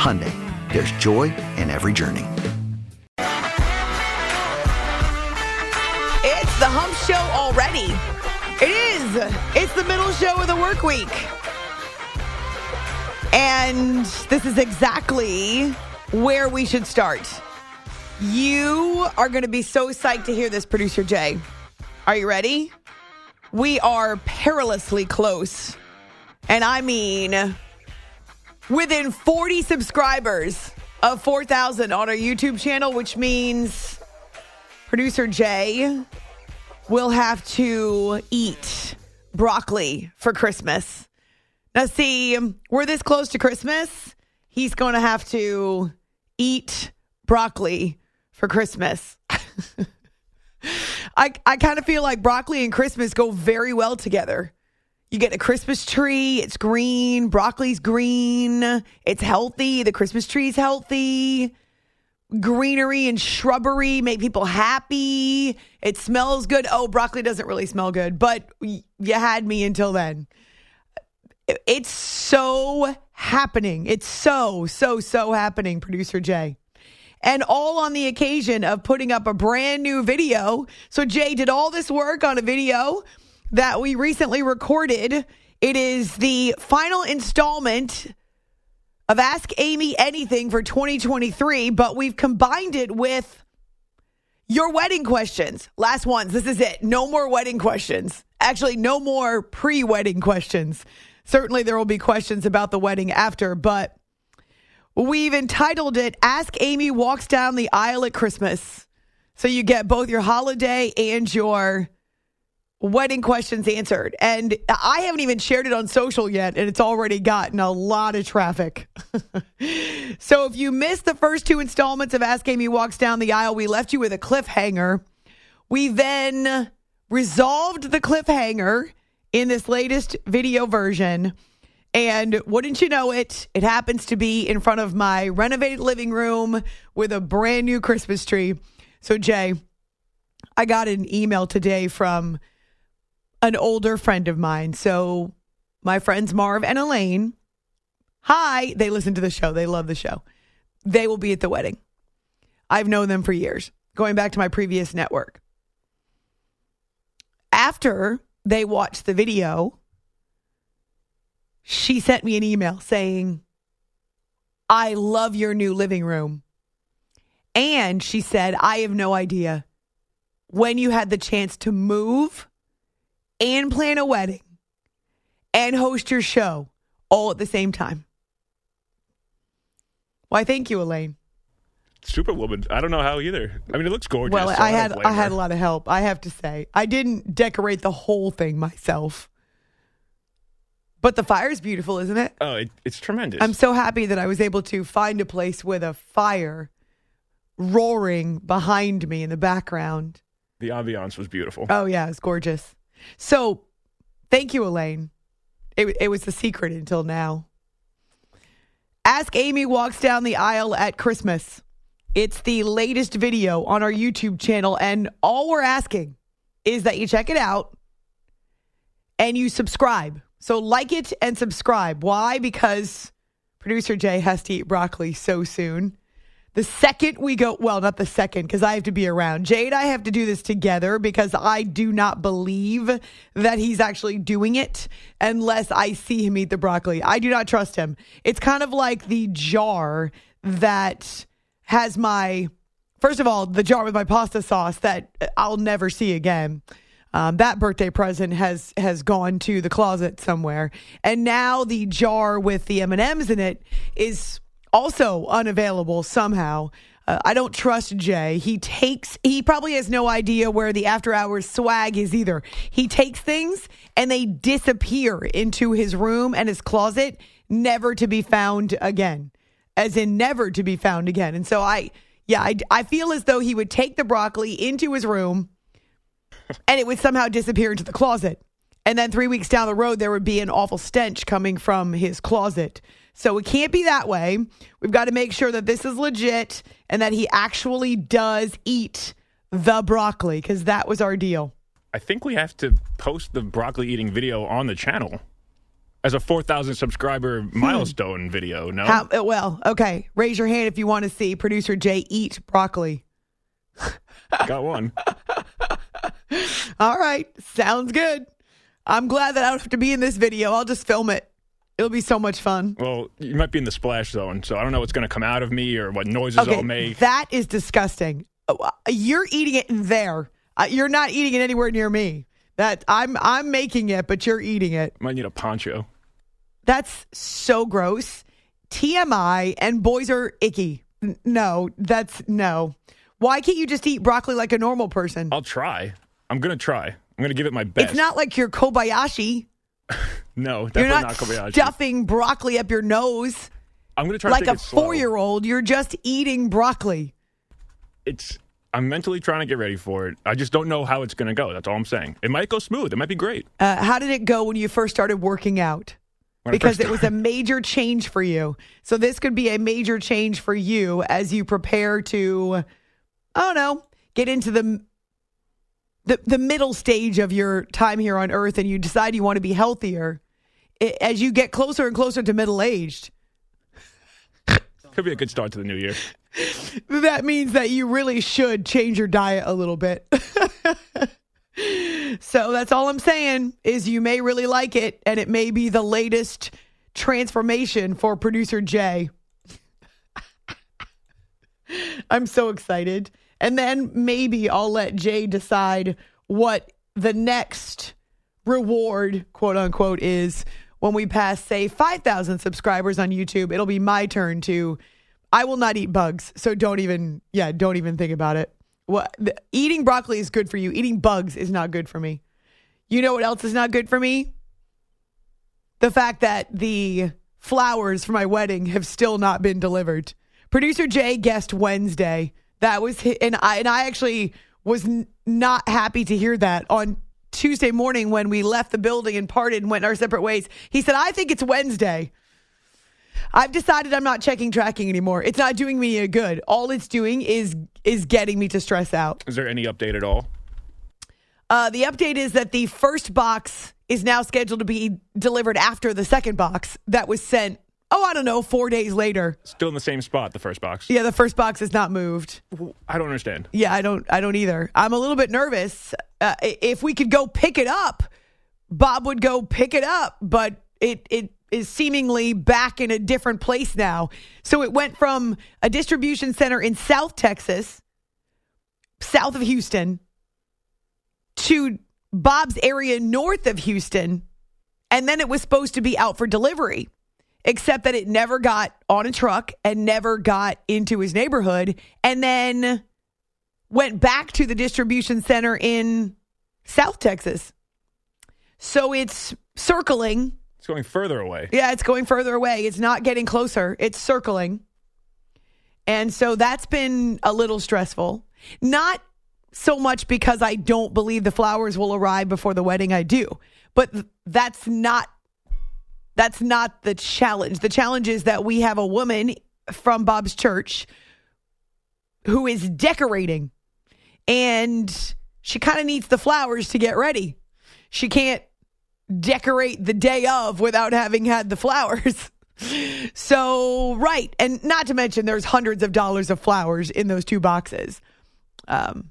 Hyundai, there's joy in every journey. It's the hump show already. It is. It's the middle show of the work week. And this is exactly where we should start. You are going to be so psyched to hear this, producer Jay. Are you ready? We are perilously close. And I mean, within 40 subscribers of 4,000 on our YouTube channel, which means producer Jay will have to eat broccoli for Christmas. Now, see, we're this close to Christmas. He's going to have to eat broccoli for Christmas. I, I kind of feel like broccoli and Christmas go very well together. You get a Christmas tree, it's green, broccoli's green, it's healthy, the Christmas tree's healthy. Greenery and shrubbery make people happy. It smells good. Oh, broccoli doesn't really smell good, but you had me until then. It's so happening. It's so, so, so happening, producer Jay. And all on the occasion of putting up a brand new video. So, Jay did all this work on a video that we recently recorded. It is the final installment of Ask Amy Anything for 2023, but we've combined it with your wedding questions. Last ones. This is it. No more wedding questions. Actually, no more pre wedding questions. Certainly, there will be questions about the wedding after, but we've entitled it Ask Amy Walks Down the Aisle at Christmas. So you get both your holiday and your wedding questions answered. And I haven't even shared it on social yet, and it's already gotten a lot of traffic. so if you missed the first two installments of Ask Amy Walks Down the Aisle, we left you with a cliffhanger. We then resolved the cliffhanger in this latest video version. And wouldn't you know it, it happens to be in front of my renovated living room with a brand new Christmas tree. So, Jay, I got an email today from an older friend of mine. So, my friends Marv and Elaine, hi, they listen to the show. They love the show. They will be at the wedding. I've known them for years, going back to my previous network. After they watched the video, she sent me an email saying, I love your new living room. And she said, I have no idea when you had the chance to move and plan a wedding and host your show all at the same time. Why, thank you, Elaine. Superwoman. I don't know how either. I mean, it looks gorgeous. Well, so I don't had I had her. a lot of help. I have to say, I didn't decorate the whole thing myself, but the fire's beautiful, isn't it? Oh, it, it's tremendous. I'm so happy that I was able to find a place with a fire roaring behind me in the background. the ambiance was beautiful. Oh yeah, it's gorgeous. So, thank you, Elaine. It it was the secret until now. Ask Amy walks down the aisle at Christmas. It's the latest video on our YouTube channel. And all we're asking is that you check it out and you subscribe. So like it and subscribe. Why? Because producer Jay has to eat broccoli so soon. The second we go, well, not the second, because I have to be around. Jade, I have to do this together because I do not believe that he's actually doing it unless I see him eat the broccoli. I do not trust him. It's kind of like the jar that has my, first of all, the jar with my pasta sauce that I'll never see again. Um, that birthday present has has gone to the closet somewhere, and now the jar with the M and M's in it is also unavailable somehow. Uh, I don't trust Jay. He takes, he probably has no idea where the after hours swag is either. He takes things and they disappear into his room and his closet, never to be found again, as in never to be found again. And so I, yeah, I, I feel as though he would take the broccoli into his room and it would somehow disappear into the closet. And then three weeks down the road, there would be an awful stench coming from his closet. So it can't be that way. We've got to make sure that this is legit and that he actually does eat the broccoli because that was our deal. I think we have to post the broccoli eating video on the channel as a 4,000 subscriber milestone video. No, How, uh, well, okay. Raise your hand if you want to see producer Jay eat broccoli. got one. All right. Sounds good. I'm glad that I don't have to be in this video. I'll just film it. It'll be so much fun. Well, you might be in the splash zone, so I don't know what's going to come out of me or what noises I'll make. that is disgusting. Oh, uh, You're eating it in there. Uh, you're not eating it anywhere near me. That I'm I'm making it, but you're eating it. might need a poncho. That's so gross. TMI and boys are icky. N- No, that's no. Why can't you just eat broccoli like a normal person? I'll try. I'm going to try. I'm going to give it my best. It's not like you're Kobayashi. No, You're definitely not, not, Kobayashi. stuffing broccoli up your nose I'm going to try like to a take it slow. four year old. You're just eating broccoli. It's. I'm mentally trying to get ready for it. I just don't know how it's going to go. That's all I'm saying. It might go smooth. It might be great. Uh, how did it go when you first started working out? When because it was a major change for you. So this could be a major change for you as you prepare to, I don't know, get into the the the middle stage of your time here on Earth, and you decide you want to be healthier. I- As you get closer and closer to middle aged, Could be a good start to the new year. that means that you really should change your diet a little bit. so that's all I'm saying is you may really like it and it may be the latest transformation for producer Jay. I'm so excited. And then maybe I'll let Jay decide what the next reward, quote unquote, is when we pass, say, 5,000 subscribers on YouTube. It'll be my turn to. I will not eat bugs, so don't even, yeah, don't even think about it. What the, eating broccoli is good for you. Eating bugs is not good for me. You know what else is not good for me? The fact that the flowers for my wedding have still not been delivered. Producer Jay guessed Wednesday. That was and I and I actually was n- not happy to hear that on Tuesday morning when we left the building and parted and went our separate ways. He said, "I think it's Wednesday." I've decided I'm not checking tracking anymore. It's not doing me a good. All it's doing is is getting me to stress out. Is there any update at all? Uh, the update is that the first box is now scheduled to be delivered after the second box that was sent. Oh, I don't know, four days later. Still in the same spot, the first box. Yeah, the first box is not moved. I don't understand. Yeah, I don't. I don't either. I'm a little bit nervous. Uh, if we could go pick it up, Bob would go pick it up, but it it is seemingly back in a different place now. So it went from a distribution center in South Texas, south of Houston, to Bob's area north of Houston, and then it was supposed to be out for delivery. Except that it never got on a truck and never got into his neighborhood, and then went back to the distribution center in South Texas. So it's circling. It's going further away. Yeah, it's going further away. It's not getting closer. It's circling. And so that's been a little stressful. Not so much because I don't believe the flowers will arrive before the wedding. I do. But th- that's not that's not the challenge. The challenge is that we have a woman from Bob's church who is decorating and she kind of needs the flowers to get ready. She can't decorate the day of without having had the flowers. so, right. And not to mention, there's hundreds of dollars of flowers in those two boxes. Um,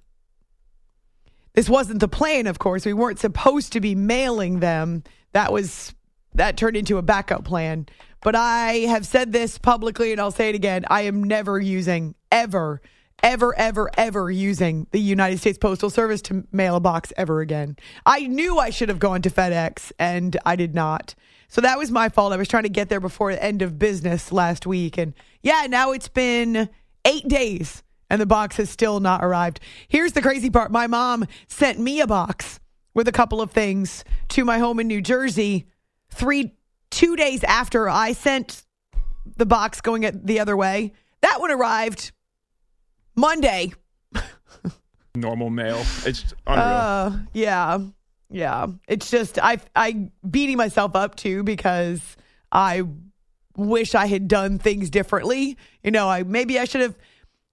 this wasn't the plan, of course. We weren't supposed to be mailing them. That was that turned into a backup plan. But I have said this publicly and I'll say it again. I am never using ever ever, ever, ever using the United States Postal Service to mail a box ever again. I knew I should have gone to FedEx and I did not. So that was my fault. I was trying to get there before the end of business last week. And yeah, now it's been eight days and the box has still not arrived. Here's the crazy part my mom sent me a box with a couple of things to my home in New Jersey three, two days after I sent the box going the other way. That one arrived Monday. Normal mail. It's unreal. Uh, yeah. Yeah. It's just I I beating myself up too because I wish I had done things differently. You know, I maybe I should have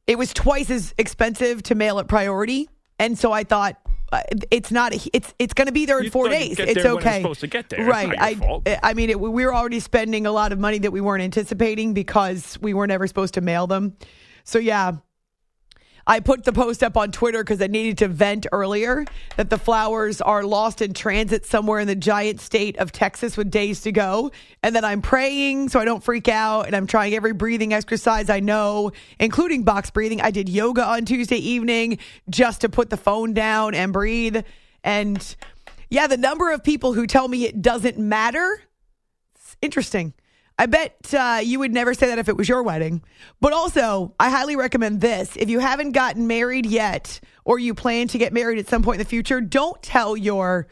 it was twice as expensive to mail it priority. And so I thought uh, it's not it's it's going to be there in You 4 days. get It's there when it's okay. supposed to get there. Right. I. I mean it, we were already spending a lot of money that we weren't anticipating because we were never supposed to mail them. So yeah, I put the post up on Twitter because I needed to vent earlier that the flowers are lost in transit somewhere in the giant state of Texas with days to go. And then I'm praying so I don't freak out. And I'm trying every breathing exercise I know, including box breathing. I did yoga on Tuesday evening just to put the phone down and breathe. And yeah, the number of people who tell me it doesn't matter, it's interesting. I bet uh, you would never say that if it was your wedding. But also, I highly recommend this. If you haven't gotten married yet, or you plan to get married at some point in the future, don't tell your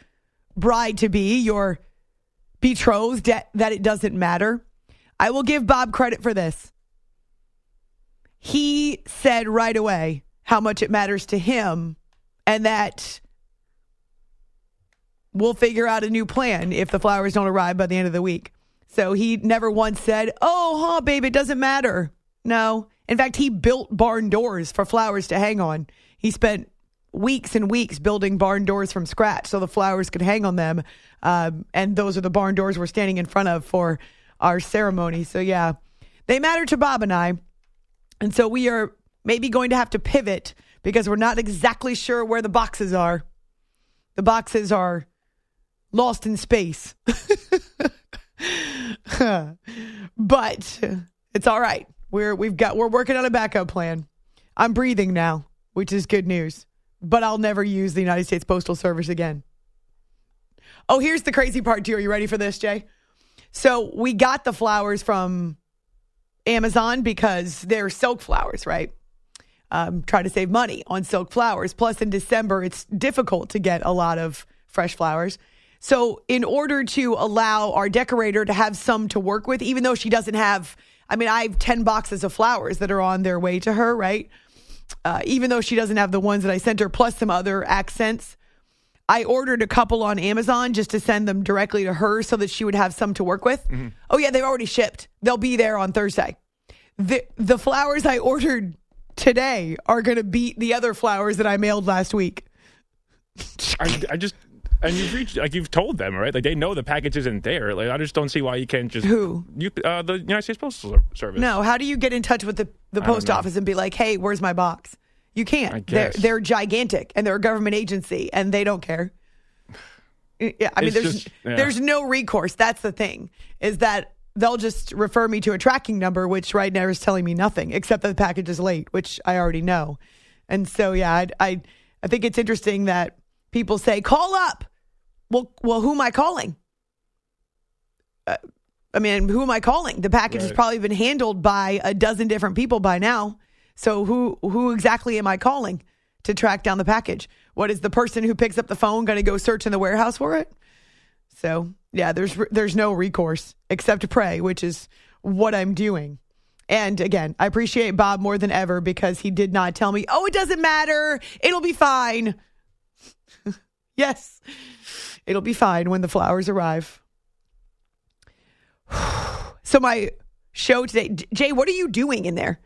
bride to be, your betrothed, that that it doesn't matter. I will give Bob credit for this. He said right away how much it matters to him and that we'll figure out a new plan if the flowers don't arrive by the end of the week. So he never once said, Oh, huh, babe, it doesn't matter. No. In fact, he built barn doors for flowers to hang on. He spent weeks and weeks building barn doors from scratch so the flowers could hang on them. Um, and those are the barn doors we're standing in front of for our ceremony. So, yeah, they matter to Bob and I. And so we are maybe going to have to pivot because we're not exactly sure where the boxes are. The boxes are lost in space. but it's all right. We're we've got we're working on a backup plan. I'm breathing now, which is good news. But I'll never use the United States Postal Service again. Oh, here's the crazy part too. Are you ready for this, Jay? So we got the flowers from Amazon because they're silk flowers, right? Um, try to save money on silk flowers. Plus, in December, it's difficult to get a lot of fresh flowers. So, in order to allow our decorator to have some to work with, even though she doesn't have, I mean, I have 10 boxes of flowers that are on their way to her, right? Uh, even though she doesn't have the ones that I sent her, plus some other accents. I ordered a couple on Amazon just to send them directly to her so that she would have some to work with. Oh, yeah, they've already shipped. They'll be there on Thursday. The, the flowers I ordered today are going to beat the other flowers that I mailed last week. I, I just and you've reached like you've told them right like they know the package isn't there like I just don't see why you can't just Who? you uh, the United States Postal Service No, how do you get in touch with the, the I post office and be like, hey, where's my box? You can't. They're, they're gigantic and they're a government agency and they don't care. Yeah, I mean, It's there's just- yeah. there's no recourse. That's the thing is that they'll just refer me to a tracking number, which right now is telling me nothing except that the package is late, which I already know. And so, yeah, I I, I think it's interesting that people say call up. Well, well, who am I calling? Uh, I mean, who am I calling? The package has probably been handled by a dozen different people by now. So who who exactly am I calling to track down the package? What is the person who picks up the phone going to go search in the warehouse for it? So yeah, there's there's no recourse except to pray, which is what I'm doing. And again, I appreciate Bob more than ever because he did not tell me, "Oh, it doesn't matter. It'll be fine." yes. It'll be fine when the flowers arrive. So my show today, Jay, what are you doing in there?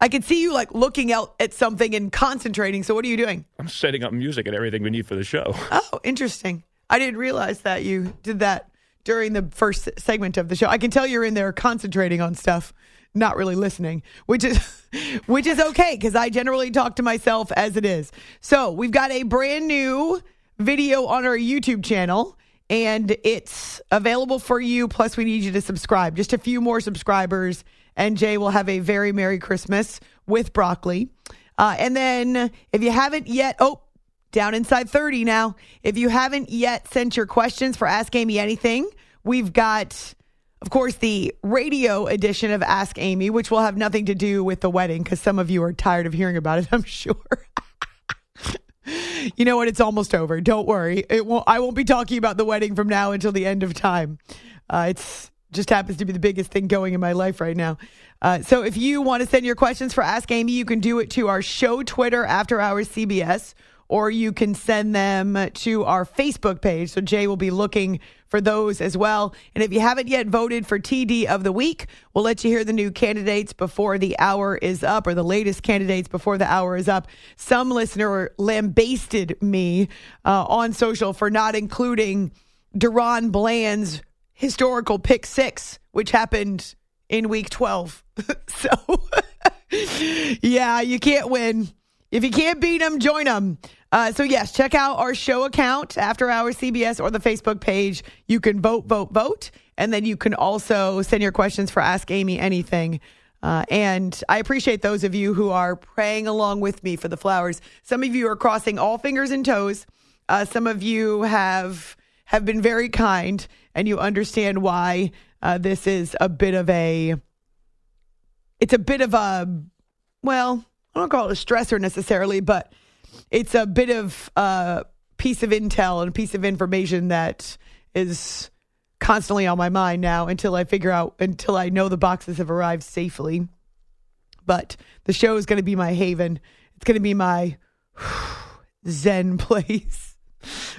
I could see you like looking out at something and concentrating. So what are you doing? I'm setting up music and everything we need for the show. Oh, interesting. I didn't realize that you did that during the first segment of the show. I can tell you're in there concentrating on stuff, not really listening, which is which is okay because I generally talk to myself as it is. So we've got a brand new video on our YouTube channel. And it's available for you. Plus, we need you to subscribe. Just a few more subscribers, and Jay will have a very Merry Christmas with broccoli. Uh, and then, if you haven't yet, oh, down inside 30 now. If you haven't yet sent your questions for Ask Amy Anything, we've got, of course, the radio edition of Ask Amy, which will have nothing to do with the wedding because some of you are tired of hearing about it, I'm sure. You know what? It's almost over. Don't worry. It won't, I won't be talking about the wedding from now until the end of time. Uh, it's just happens to be the biggest thing going in my life right now. Uh, so if you want to send your questions for Ask Amy, you can do it to our show Twitter After Hours CBS or you can send them to our Facebook page. So Jay will be looking for those as well. And if you haven't yet voted for TD of the week, we'll let you hear the new candidates before the hour is up, or the latest candidates before the hour is up. Some listener lambasted me uh, on social for not including DaRon Bland's historical pick six, which happened in week 12. so, yeah, you can't win. If you can't beat them, join them. Uh, so, yes, check out our show account, After Hours CBS, or the Facebook page. You can vote, vote, vote. And then you can also send your questions for Ask Amy Anything. Uh, and I appreciate those of you who are praying along with me for the flowers. Some of you are crossing all fingers and toes. Uh, some of you have have been very kind, and you understand why uh, this is a bit of a. It's a bit of a, well, I don't call it a stressor necessarily, but it's a bit of a piece of intel and a piece of information that is constantly on my mind now until I figure out, until I know the boxes have arrived safely. But the show is going to be my haven. It's going to be my zen place.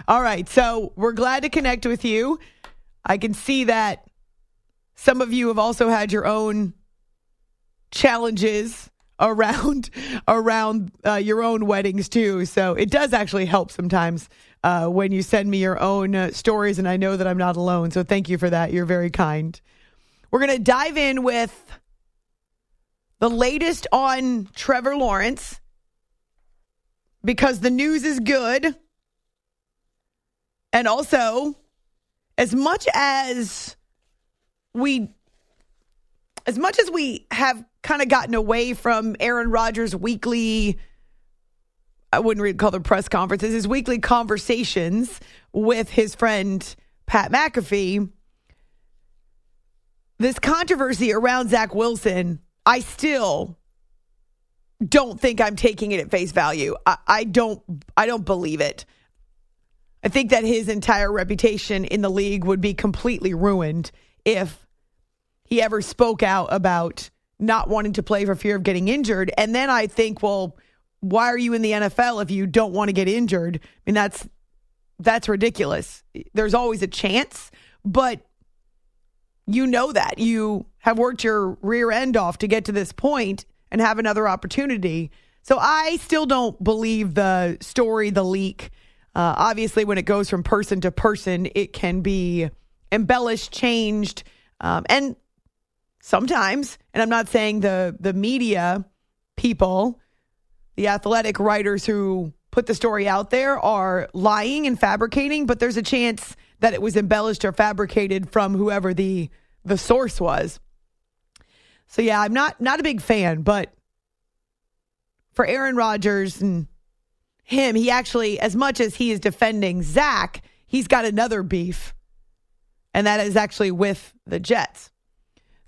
All right. So we're glad to connect with you. I can see that some of you have also had your own challenges around around uh, your own weddings too. So it does actually help sometimes uh, when you send me your own uh, stories, and I know that I'm not alone. So thank you for that. You're very kind. We're gonna dive in with the latest on Trevor Lawrence because the news is good, and also as much as we as much as we have kind of gotten away from Aaron Rodgers' weekly, I wouldn't really call them press conferences, his weekly conversations with his friend Pat McAfee, this controversy around Zach Wilson, I still don't think I'm taking it at face value. I, I don't I don't believe it. I think that his entire reputation in the league would be completely ruined if he ever spoke out about not wanting to play for fear of getting injured. And then I think, well, why are you in the NFL if you don't want to get injured? I mean, that's that's ridiculous. There's always a chance, but you know that you have worked your rear end off to get to this point and have another opportunity. So I still don't believe the story, the leak. Uh, obviously, when it goes from person to person, it can be embellished, changed, um, and sometimes, and I'm not saying the the media people, the athletic writers who put the story out there are lying and fabricating, but there's a chance that it was embellished or fabricated from whoever the the source was. So yeah, I'm not not a big fan, but for Aaron Rodgers and him, he actually, as much as he is defending Zach, he's got another beef, and that is actually with the Jets.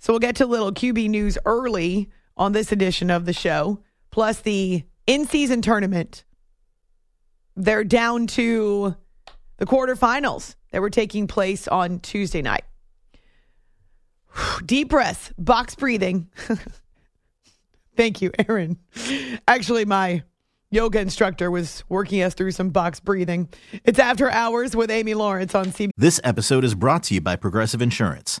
So we'll get to little QB news early on this edition of the show, plus the in season tournament. They're down to the quarterfinals that were taking place on Tuesday night. Deep breaths, box breathing. Thank you, Aaron. Actually, my yoga instructor was working us through some box breathing. It's after hours with Amy Lawrence on CB. This episode is brought to you by Progressive Insurance.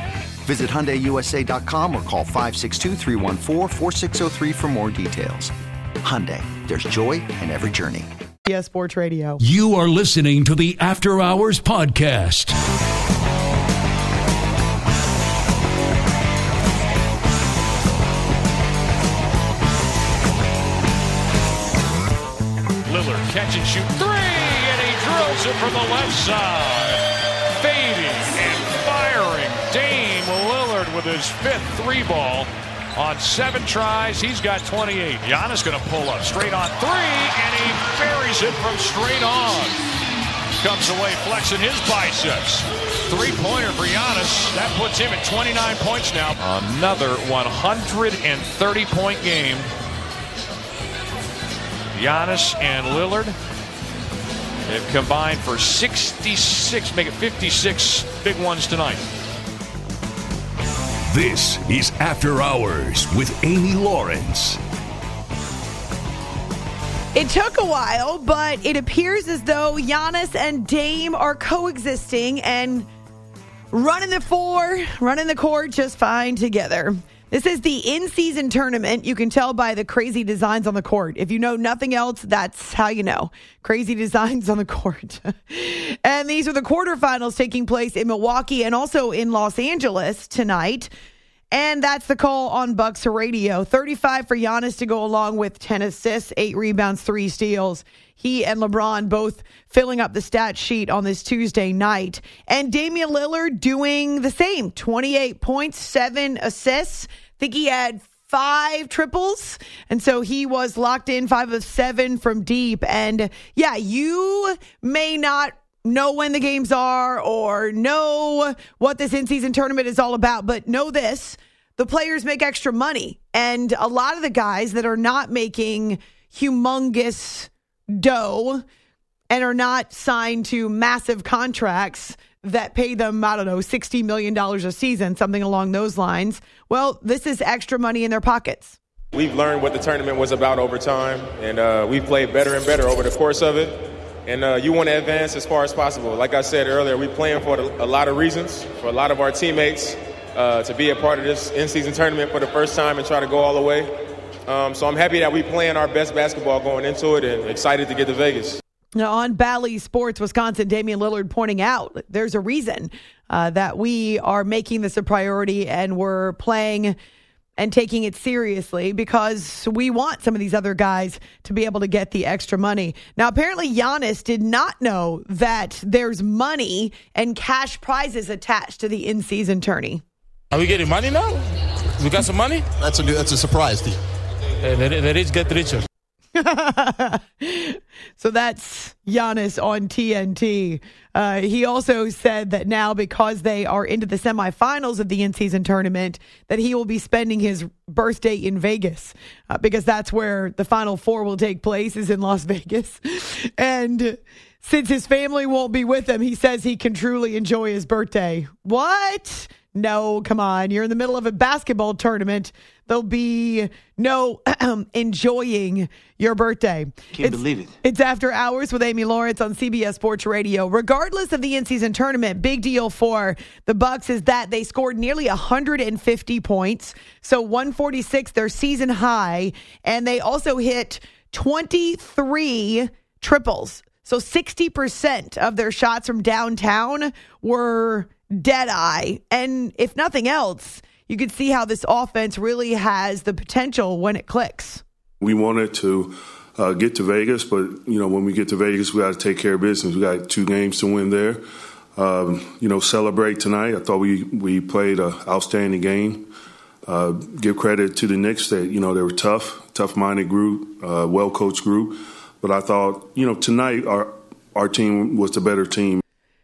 Visit HyundaiUSA.com or call 562 for more details. Hyundai, there's joy in every journey. Yes, Sports Radio. You are listening to the After Hours Podcast. Lillard catch and shoot three, and he drills it from the left side. Fading with his fifth three ball. On seven tries, he's got 28. Giannis going to pull up straight on three, and he buries it from straight on. Comes away flexing his biceps. Three-pointer for Giannis. That puts him at 29 points now. Another 130-point game. Giannis and Lillard have combined for 66, make it 56 big ones tonight. This is After Hours with Amy Lawrence. It took a while, but it appears as though Giannis and Dame are coexisting and running the four, running the court just fine together. This is the in season tournament. You can tell by the crazy designs on the court. If you know nothing else, that's how you know. Crazy designs on the court. and these are the quarterfinals taking place in Milwaukee and also in Los Angeles tonight. And that's the call on Bucks Radio. 35 for Giannis to go along with 10 assists, 8 rebounds, 3 steals. He and LeBron both filling up the stat sheet on this Tuesday night. And Damian Lillard doing the same 28 points, 7 assists. I think he had five triples. And so he was locked in five of seven from deep. And yeah, you may not know when the games are or know what this in season tournament is all about, but know this the players make extra money. And a lot of the guys that are not making humongous dough and are not signed to massive contracts that pay them, I don't know, $60 million a season, something along those lines. Well, this is extra money in their pockets. We've learned what the tournament was about over time, and uh, we've played better and better over the course of it. And uh, you want to advance as far as possible. Like I said earlier, we're playing for a lot of reasons, for a lot of our teammates uh, to be a part of this in-season tournament for the first time and try to go all the way. Um, so I'm happy that we're playing our best basketball going into it and excited to get to Vegas. Now, on Bally Sports Wisconsin, Damian Lillard pointing out there's a reason uh, that we are making this a priority and we're playing and taking it seriously because we want some of these other guys to be able to get the extra money. Now, apparently, Giannis did not know that there's money and cash prizes attached to the in season tourney. Are we getting money now? We got some money? That's a new, that's a surprise to you. Uh, the, the rich get richer. so that's Giannis on TNT. Uh, he also said that now, because they are into the semifinals of the in-season tournament, that he will be spending his birthday in Vegas uh, because that's where the Final Four will take place, is in Las Vegas, and since his family won't be with him, he says he can truly enjoy his birthday. What? No, come on. You're in the middle of a basketball tournament. There'll be no enjoying your birthday. Can't it's, believe it. It's after hours with Amy Lawrence on CBS Sports Radio. Regardless of the in-season tournament, big deal for the Bucks is that they scored nearly 150 points. So 146 their season high and they also hit 23 triples. So 60% of their shots from downtown were dead eye. And if nothing else, you could see how this offense really has the potential when it clicks. We wanted to uh, get to Vegas, but you know when we get to Vegas, we got to take care of business. We got two games to win there. Um, you know, celebrate tonight. I thought we we played an outstanding game. Uh, give credit to the Knicks that you know they were tough, tough-minded group, uh, well-coached group. But I thought you know tonight our our team was the better team.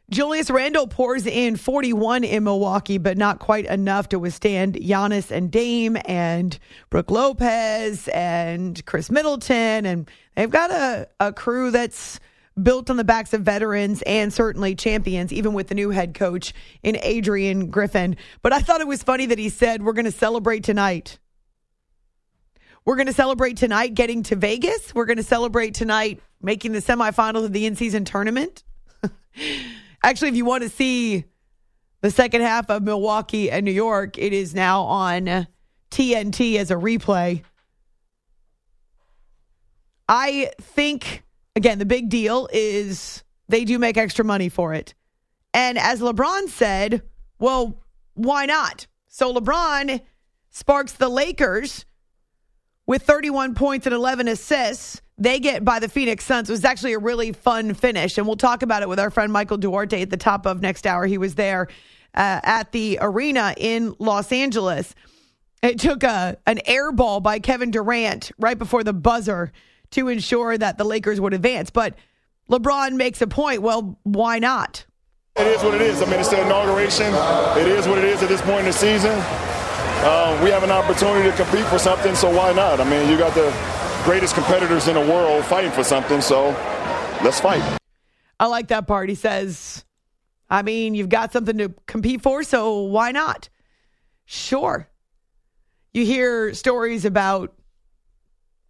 Julius Randle pours in 41 in Milwaukee, but not quite enough to withstand Giannis and Dame and Brook Lopez and Khris Middleton. And they've got a, a crew that's built on the backs of veterans and certainly champions, even with the new head coach in Adrian Griffin. But I thought it was funny that he said, We're going to celebrate tonight. We're going to celebrate tonight getting to Vegas. We're going to celebrate tonight making the semifinals of the in season tournament. Actually, if you want to see the second half of Milwaukee and New York, it is now on TNT as a replay. I think, again, the big deal is they do make extra money for it. And as LeBron said, well, why not? So LeBron sparks the Lakers with 31 points and 11 assists they get by the Phoenix Suns. It was actually a really fun finish, and we'll talk about it with our friend Michael Duarte at the top of next hour. He was there uh, at the arena in Los Angeles. It took a an air ball by Kevin Durant right before the buzzer to ensure that the Lakers would advance. But LeBron makes a point. Well, why not? It is what it is. I mean, it's the inauguration. It is what it is at this point in the season. Uh, we have an opportunity to compete for something, so why not? I mean, you got the greatest competitors in the world fighting for something, so let's fight. I like that part. He says, I mean, you've got something to compete for, so why not? Sure. You hear stories about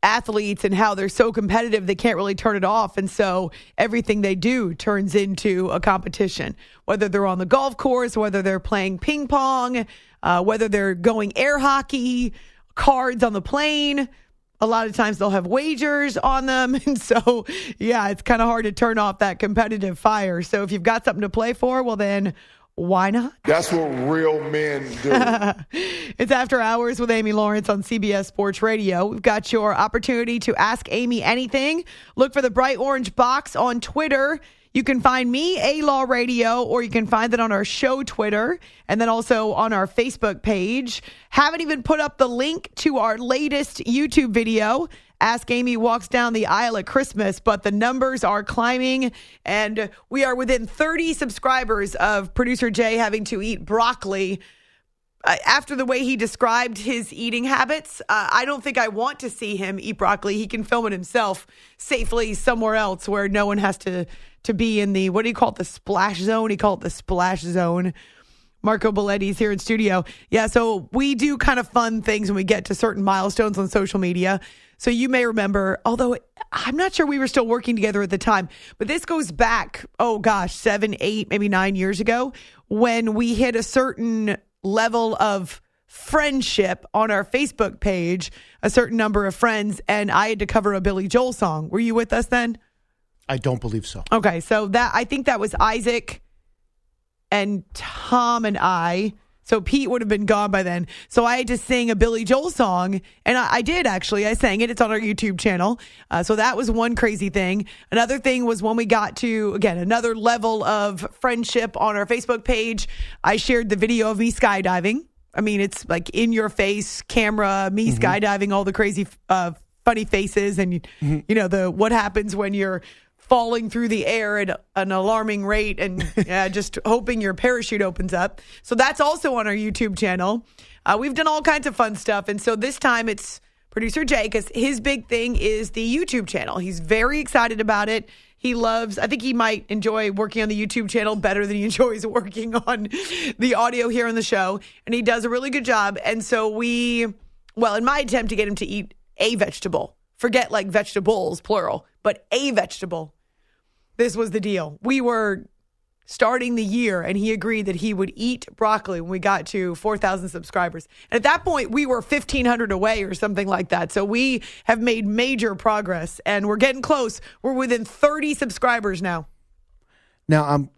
athletes and how they're so competitive they can't really turn it off. And so everything they do turns into a competition, whether they're on the golf course, whether they're playing ping pong, uh, whether they're going air hockey, cards on the plane a lot of times they'll have wagers on them. And so, yeah, it's kind of hard to turn off that competitive fire. So if you've got something to play for, well, then why not? That's what real men do. it's After Hours with Amy Lawrence on CBS Sports Radio. We've got your opportunity to ask Amy anything. Look for the bright orange box on Twitter you can find me, A Law Radio, or you can find it on our show Twitter and then also on our Facebook page. Haven't even put up the link to our latest YouTube video. Ask Amy walks down the aisle at Christmas, but the numbers are climbing, and we are within 30 subscribers of producer Jay having to eat broccoli uh, after the way he described his eating habits, uh, I don't think I want to see him eat broccoli. He can film it himself safely somewhere else where no one has to to be in the what do you call it the splash zone? He called it the splash zone. Marco Belletti's here in studio. Yeah, so we do kind of fun things when we get to certain milestones on social media. So you may remember, although I'm not sure we were still working together at the time, but this goes back, oh gosh, seven, eight, maybe nine years ago when we hit a certain level of friendship on our Facebook page, a certain number of friends, and I had to cover a Billy Joel song. Were you with us then? I don't believe so. Okay, so that I think that was Isaac and Tom and I. So Pete would have been gone by then. So I had to sing a Billy Joel song, and I, I did actually. I sang it. It's on our YouTube channel. Uh, so that was one crazy thing. Another thing was when we got to again another level of friendship on our Facebook page. I shared the video of me skydiving. I mean, it's like in your face camera, me mm-hmm. skydiving, all the crazy, uh, funny faces, and mm-hmm. you know the what happens when you're falling through the air at an alarming rate and uh, just hoping your parachute opens up. So that's also on our YouTube channel. Uh, we've done all kinds of fun stuff. And so this time it's producer Jay because his big thing is the YouTube channel. He's very excited about it. He loves, I think he might enjoy working on the YouTube channel better than he enjoys working on the audio here on the show. And he does a really good job. And so we, well, in my attempt to get him to eat a vegetable, forget like vegetables, plural, but a vegetable, this was the deal. We were starting the year and he agreed that he would eat broccoli when we got to 4,000 subscribers. And at that point, we were 1,500 away or something like that. So we have made major progress and we're getting close. We're within 30 subscribers now. Now, I'm.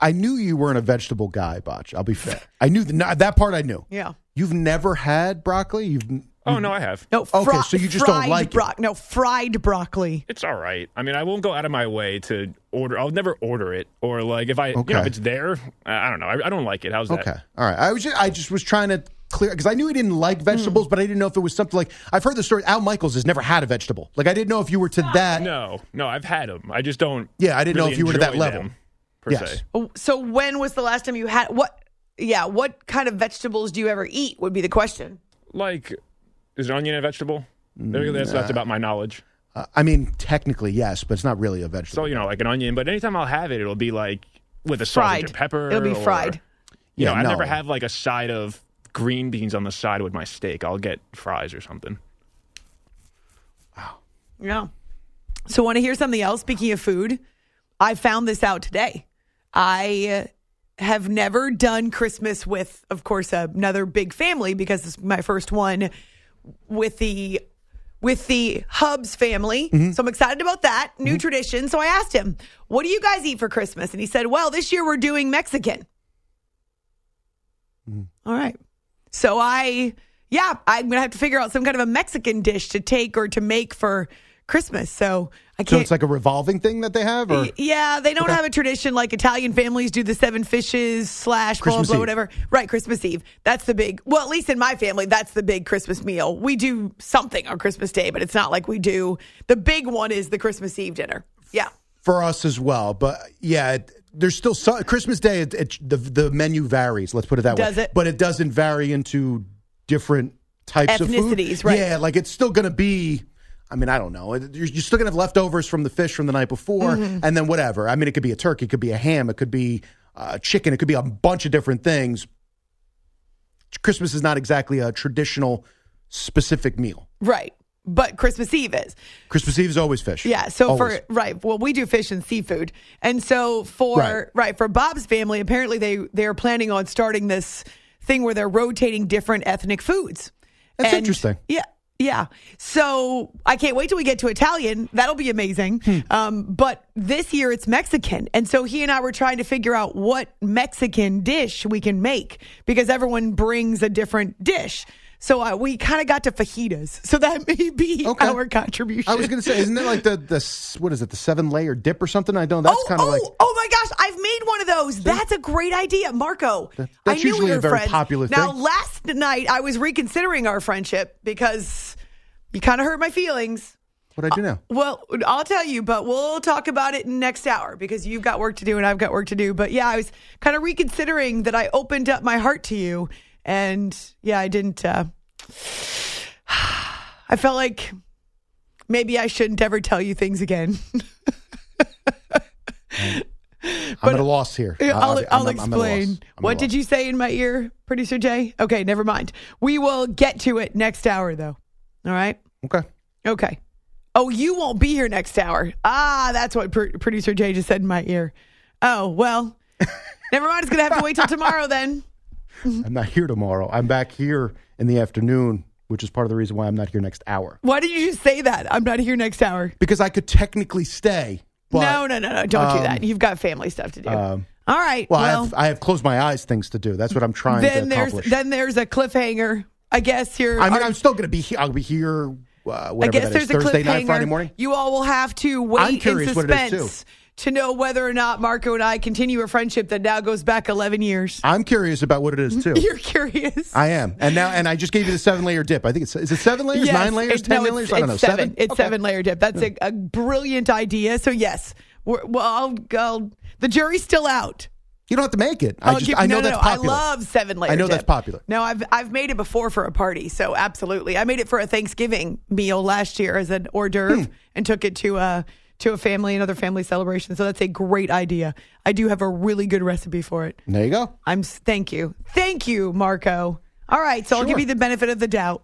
I knew you weren't a vegetable guy, Botch. I'll be fair. I knew the, that part. I knew. Yeah. You've never had broccoli. You've. Oh no, I have. No, Okay, so you just don't fried like it. bro- No, fried broccoli. It's all right. I mean, I won't go out of my way to order. I'll never order it, or like if I, you know, Okay. if it's there, I I don't know. I, I don't like it. How's that? Okay. All right. I was. Just, I just was trying to clear because I knew he didn't like vegetables, Hmm. but I didn't know if it was something like I've heard the story. Al Michaels has never had a vegetable. Like I didn't know if you were to that. No, no, I've had them. I just don't. Yeah, I didn't know really if you were to that enjoy level. them, per Yes. se. Oh, So when was the last time you had what? Yeah, what kind of vegetables do you ever eat? Would be the question. Like, is an onion a vegetable? There- that's, that's about my knowledge. Uh, I mean, technically yes, but it's not really a vegetable. So you know, like an onion. But anytime I'll have it, it'll be like with a salt Fried. and pepper. It'll be or- fried. You know, Yeah, I no. never have like a side of green beans on the side with my steak. I'll get fries or something. Wow. Yeah. So, want to hear something else? Speaking of food, I found this out today. I have never done Christmas with, of course, another big family because it's my first one with the with the Hubs family. Mm-hmm. So I'm excited about that new mm-hmm. tradition. So I asked him, "What do you guys eat for Christmas?" And he said, "Well, this year we're doing Mexican." Mm-hmm. All right. So I, yeah, I'm gonna have to figure out some kind of a Mexican dish to take or to make for Christmas. So I can't. So it's like a revolving thing that they have, or Yeah, they don't Okay. have a tradition like Italian families do the seven fishes slash blah, Christmas blah, Eve. whatever. Right, Christmas Eve. That's the big, well, at least in my family, that's the big Christmas meal. We do something on Christmas Day, but it's not like we do. The big one is the Christmas Eve dinner. Yeah. for us as well. But yeah, it, there's still some, Christmas Day. It, it, the the menu varies. Let's put it that Does way. it? But it doesn't vary into different types of food. Ethnicities, right. Yeah, like it's still going to be. I mean, I don't know. You're, you're still going to have leftovers from the fish from the night before, Mm-hmm. and then whatever. I mean, it could be a turkey, it could be a ham, it could be uh, chicken, it could be a bunch of different things. Christmas is not exactly a traditional specific meal. Right. But Christmas Eve is. Christmas Eve is always fish. Yeah. So Always. for right, well, we do fish and seafood, and so for Right. right, for Bob's family, apparently they they're planning on starting this thing where they're rotating different ethnic foods. That's And- interesting. Yeah. Yeah. So I can't wait till we get to Italian. That'll be amazing. Hmm. Um, but this year it's Mexican. And so he and I were trying to figure out what Mexican dish we can make because everyone brings a different dish. So uh, we kind of got to fajitas. So that may be our contribution. I was going to say, isn't it like the the what is it, the seven layer dip or something? I don't know that's kind of oh, like oh my gosh, I've made one of those. That's a great idea, Marco. that's I knew usually we a were very friends. popular Now, thing. Now, last night I was reconsidering our friendship because you kind of hurt my feelings. what do I do now. Well, I'll tell you, but we'll talk about it next hour because you've got work to do and I've got work to do. But yeah, I was kind of reconsidering that I opened up my heart to you, and yeah, I didn't. Uh, I felt like maybe I shouldn't ever tell you things again. I'm at a loss here. Uh, I'll, I'm- I'll I'm- I'm at a loss. explain. What did you say in my ear, producer Jay? Okay, never mind. We will get to it next hour, though. All right. Okay. Okay. Oh, you won't be here next hour. Ah, that's what pr- producer Jay just said in my ear. Oh well, never mind. It's gonna have to wait till tomorrow then. I'm not here tomorrow. I'm back here in the afternoon, which is part of the reason why I'm not here next hour. Why did you just say that? I'm not here next hour. Because I could technically stay. But, no, no, no, no. Don't do um, that. You've got family stuff to do. um, All right. Well, Well, I have I have closed my eyes things to do. That's what I'm trying then to there's accomplish. then there's a cliffhanger. I guess you're. I mean, I'm still going to be here. I'll be here. Uh, I guess there's is, a Thursday night, cliffhanger. Friday morning. You all will have to wait I'm in curious what it is, suspense to know whether or not Marco and I continue a friendship that now goes back 11 years. I'm curious about what it is too. You're curious. I am, and now, and I just gave you the seven layer dip. I think it's is it seven layers, Yes, nine layers, ten no, layers? I don't know. it's seven. It's Okay. seven layer dip. That's a, a brilliant idea. So yes, we're, well, I'll, I'll, the jury's still out. You don't have to make it. I just give- I know no, no, that's popular. I love seven layer. I know dip. that's popular. No, I've I've made it before for a party, so absolutely. I made it for a Thanksgiving meal last year as an hors d'oeuvre Hmm. and took it to uh to a family, and another family celebration. So that's a great idea. I do have a really good recipe for it. There you go. I'm thank you, thank you, Marco. All right, so I'll give you the benefit of the doubt.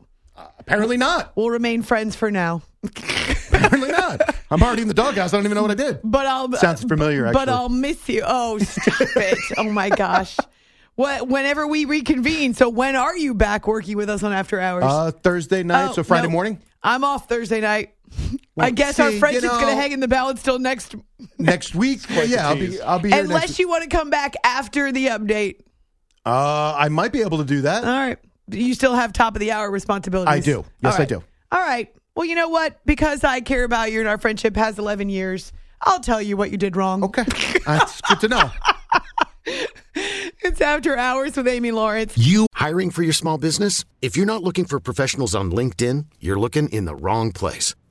Apparently not. We'll remain friends for now. Apparently not. I'm already in the doghouse. I don't even know what I did. But I'll Sounds familiar, But. I'll miss you. Oh, stop it! Oh my gosh. What? Whenever we reconvene. So when are you back working with us on After Hours? Uh, Thursday night, Oh, so Friday no. morning. I'm off Thursday night. Well, I guess our see, you friendship's going to hang in the balance till next. Next week. Well, yeah, I'll be. I'll be here Unless next. you want to come back after the update. Uh, I might be able to do that. All right. You still have top of the hour responsibilities. I do. Yes, All I do. All right. Well, you know what? Because I care about you and our friendship has 11 years, I'll tell you what you did wrong. Okay. That's good to know. It's After Hours with Amy Lawrence. You hiring for your small business? If you're not looking for professionals on LinkedIn, you're looking in the wrong place.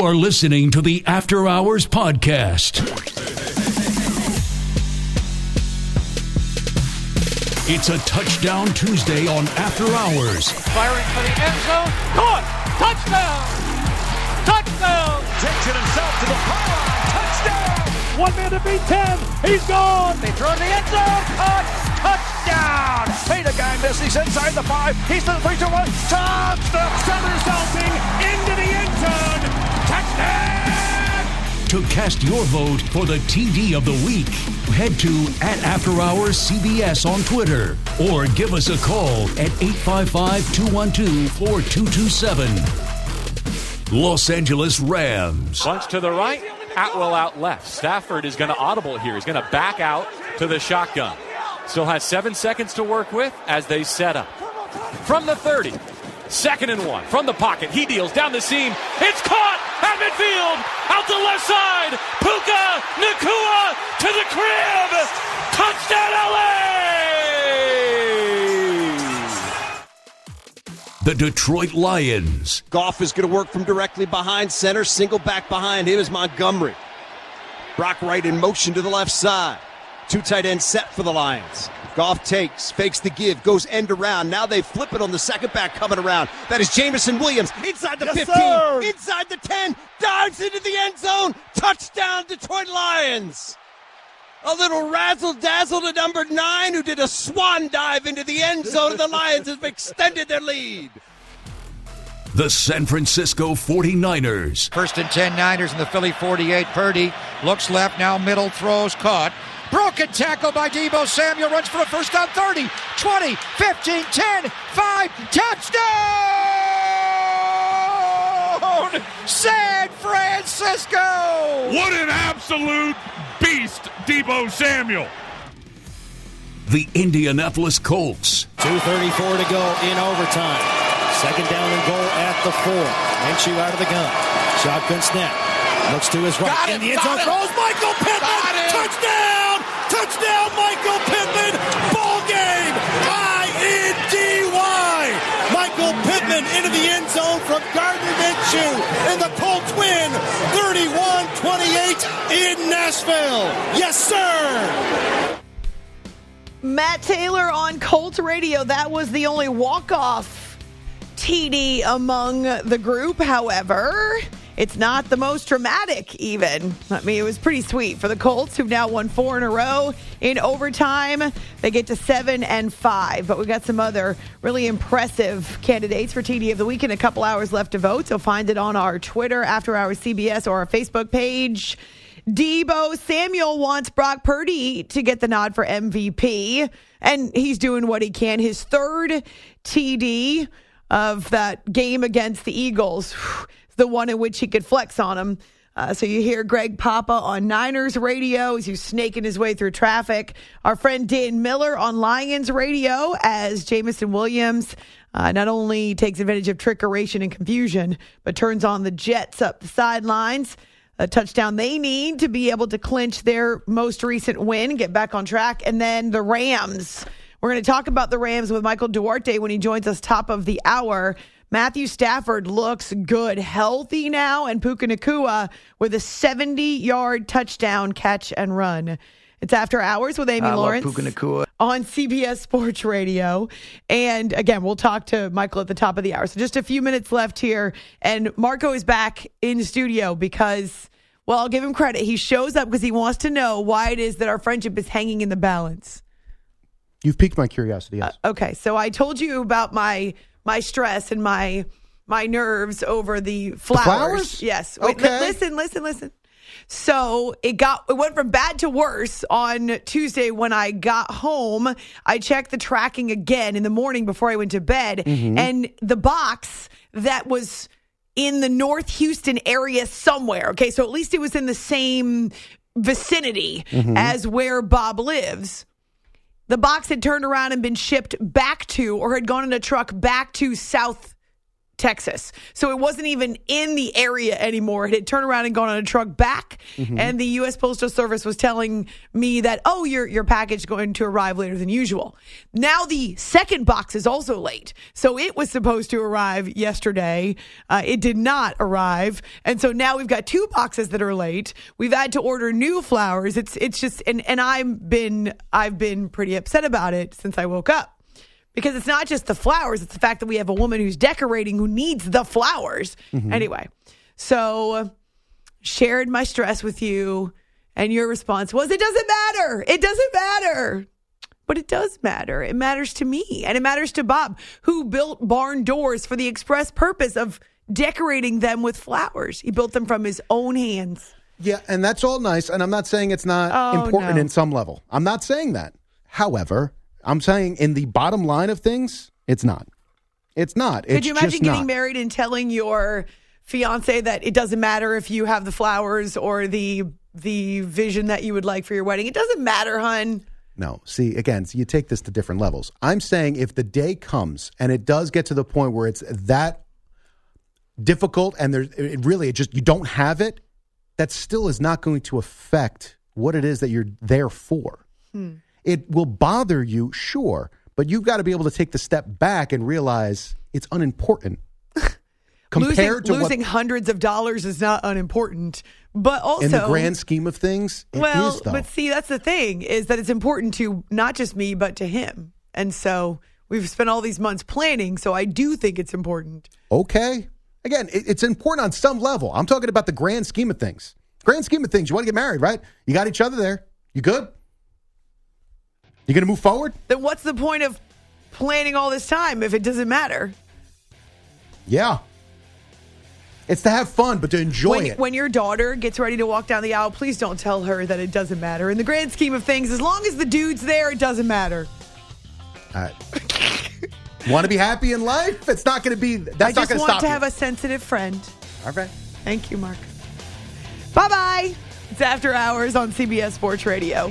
Are listening to the After Hours Podcast. It's a touchdown Tuesday on After Hours. Firing for the end zone. Caught. Touchdown. Touchdown. Takes it himself to the pylon. Touchdown. One man to beat 10. He's gone. They throw to the end zone. Caught. Touchdown. Hey, the guy missed. He's inside the five. He's to the three, two, one. Touchdown. Somersaulting into the end zone. To cast your vote for the TD of the week, head to at After Hours CBS on Twitter or give us a call at 855 212 4227. Los Angeles Rams. Bunch to the right, Atwell out left. Stafford is going to audible here. He's going to back out to the shotgun. Still has seven seconds to work with as they set up. From the 30, second and one. From the pocket, he deals down the seam. It's caught at midfield, out the left side. Puka Nacua to the crib. Touchdown LA! The Detroit Lions. Goff is going to work from directly behind center. Single back behind him is Montgomery. Brock Wright in motion to the left side. Two tight ends set for the Lions. Goff takes, fakes the give, goes end around. Now they flip it on the second back coming around. That is Jameson Williams inside the Yes, 15, sir. inside the 10, dives into the end zone. Touchdown, Detroit Lions. A little razzle dazzle to number nine, who did a swan dive into the end zone, and the Lions have extended their lead. The San Francisco 49ers. First and 10 Niners in the Philly 48. Purdy looks left, now middle, throws, caught. Broken tackle by Deebo Samuel, runs for a first down 30, 20, 15, 10, 5, touchdown! San Francisco! What an absolute beast, Deebo Samuel. The Indianapolis Colts. 2.34 to go in overtime. Second down and goal at the four. Minshew out of the gun. Shotgun snap. Looks to his right. Got in it, the end zone. it. Throws Michael Pittman. Touchdown! Touchdown, Michael Pittman. Ball game. I-N-D-Y. Michael Pittman into the end zone from Gardner Minshew. And the Colts win 31-28 in Nashville. Yes, sir. Matt Taylor on Colt Radio. That was the only walk off TD among the group. However, it's not the most dramatic, even. I mean, it was pretty sweet for the Colts, who've now won four in a row in overtime. They get to seven and five, but we got some other really impressive candidates for TD of the week and a couple hours left to vote. So find it on our Twitter, After Hours CBS, or our Facebook page. Deebo Samuel wants Brock Purdy to get the nod for MVP, and he's doing what he can. His third TD of that game against the Eagles, the one in which he could flex on him. Uh, so you hear Greg Papa on Niners radio as he's snaking his way through traffic. Our friend Dan Miller on Lions radio as Jameson Williams uh, not only takes advantage of trickeration and confusion, but turns on the Jets up the sidelines a touchdown they need to be able to clinch their most recent win, get back on track. And then the Rams. We're going to talk about the Rams with Michael Duarte when he joins us top of the hour. Matthew Stafford looks good, healthy now, and Puka Nacua with a 70 yard touchdown catch and run. It's after hours with Amy I Lawrence love Puka Nacua. on CBS Sports Radio. And again, we'll talk to Michael at the top of the hour. So just a few minutes left here. And Marco is back in studio because, well, I'll give him credit. He shows up because he wants to know why it is that our friendship is hanging in the balance. You've piqued my curiosity. Yes. Uh, okay, so I told you about my my stress and my my nerves over the flowers. flowers? Yes. Wait, Okay. listen, listen, listen. So it got it went from bad to worse on Tuesday when I got home. I checked the tracking again in the morning before I went to bed, Mhm. and the box that was in the North Houston area somewhere. Okay, so at least it was in the same vicinity Mhm. as where Bob lives. The box had turned around and been shipped back to, or had gone in a truck back to South Texas. So it wasn't even in the area anymore. It had turned around and gone on a truck back. Mhm. And the U.S. Postal Service was telling me that, oh, your, your package going to arrive later than usual. Now the second box is also late. So it was supposed to arrive yesterday. Uh, it did not arrive. And so now we've got two boxes that are late. We've had to order new flowers. It's, it's just, and, and I've been, I've been pretty upset about it since I woke up because it's not just the flowers, it's the fact that we have a woman who's decorating who needs the flowers. Mhm. Anyway, so shared my stress with you, and your response was, It doesn't matter. It doesn't matter. But it does matter. It matters to me, and it matters to Bob, who built barn doors for the express purpose of decorating them with flowers. He built them from his own hands. Yeah, and that's all nice. And I'm not saying it's not Oh, important no. in some level. I'm not saying that. However, I'm saying in the bottom line of things, it's not. It's not. Could you imagine getting not. married and telling your fiance that it doesn't matter if you have the flowers or the the vision that you would like for your wedding? It doesn't matter, hun. No, see, again, so you take this to different levels. I'm saying if the day comes and it does get to the point where it's that difficult and there's it really it just you don't have it, that still is not going to affect what it is that you're there for. Hmm. It will bother you, sure, but you've got to be able to take the step back and realize it's unimportant. Compared losing, to losing what hundreds of dollars is not unimportant, but also in the grand scheme of things, it is well, though. but see, that's the thing is that it's important to not just me but to him, and so we've spent all these months planning. So I do think it's important. Okay. Again, it, it's important on some level. I'm talking about the grand scheme of things. Grand scheme of things, you want to get married, right? You got each other there. You good? You going to move forward? Then what's the point of planning all this time if it doesn't matter? Yeah. It's to have fun, but to enjoy when, it. when your daughter gets ready to walk down the aisle, please don't tell her that it doesn't matter. In the grand scheme of things, as long as the dude's there, it doesn't matter. All right. want to be happy in life? It's not going to be. That's I not just going to want stop to you. have a sensitive friend. All right. Thank you, Mark. Bye bye. It's After Hours on CBS Sports Radio.